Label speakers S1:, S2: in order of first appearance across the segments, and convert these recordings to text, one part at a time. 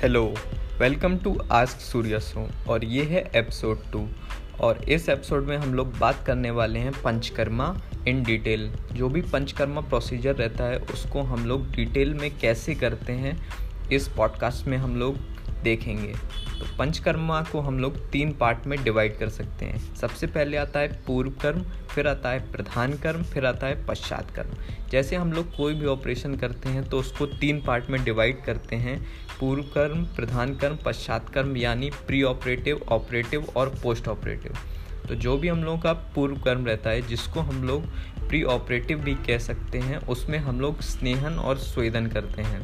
S1: Hello welcome to ask Surya so और ये है एपिसोड टू और इस एपिसोड में हम लोग बात करने वाले हैं पंचकर्मा इन डिटेल जो भी पंचकर्मा प्रोसीजर रहता है, उसको हम लोग डिटेल में कैसे करते हैं, इस पॉडकास्ट में हम लोग देखेंगे। तो पंचकर्मा को हम लोग तीन पार्ट में डिवाइड कर सकते हैं। सबसे पहले आता है पूर्व कर्म, फिर आता है प्रधान कर्म, फिर आता है पश्चात कर्म। जैसे हम लोग कोई भी ऑपरेशन करते हैं तो उसको तीन पार्ट में डिवाइड करते हैं। पूर्व कर्म, प्रधान कर्म, पश्चात कर्म, यानी प्री ऑपरेटिव ऑपरेटिव और पोस्ट ऑपरेटिव तो जो भी हम लोगों का पूर्व कर्म रहता है, जिसको हम लोग प्री ऑपरेटिव भी कह सकते हैं, उसमें हम लोग स्नेहन और स्वेदन करते हैं।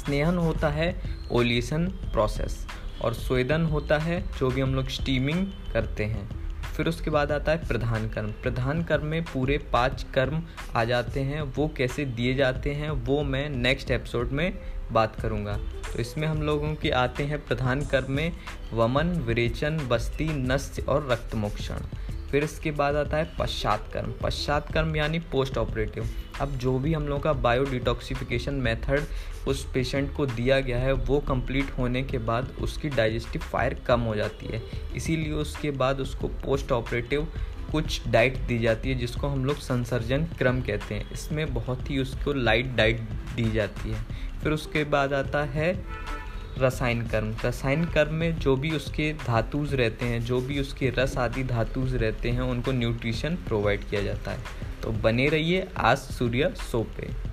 S1: स्नेहन होता है ओलिएशन प्रोसेस, और स्वेदन होता है जो भी हम लोग स्टीमिंग करते हैं। फिर उसके बाद आता है प्रधान कर्म। प्रधान कर्म में पूरे पाँच कर्म आ जाते हैं। वो कैसे दिए जाते हैं, वो मैं नेक्स्ट एपिसोड में बात करूँगा। तो इसमें हम लोगों के आते हैं प्रधान कर्म में वमन, विरेचन, बस्ती, नस्य और रक्तमोक्षण फिर इसके बाद आता है पश्चात कर्म पश्चात कर्म यानी पोस्ट ऑपरेटिव अब जो भी हम लोगों का बायो डिटॉक्सिफिकेशन मेथड उस पेशेंट को दिया गया है, वो कंप्लीट होने के बाद उसकी डाइजेस्टिव फायर कम हो जाती है। इसीलिए उसके बाद उसको पोस्ट ऑपरेटिव कुछ डाइट दी जाती है, जिसको हम लोग संसर्जन क्रम कहते हैं। इसमें बहुत ही उसको लाइट डाइट दी जाती है। फिर उसके बाद आता है रसायन कर्म। रसायन कर्म में जो भी उसके धातुज रहते हैं, जो भी उसके रस आदि धातुज रहते हैं, उनको न्यूट्रिशन प्रोवाइड किया जाता है। तो बने रहिए आज सूर्य सो पे।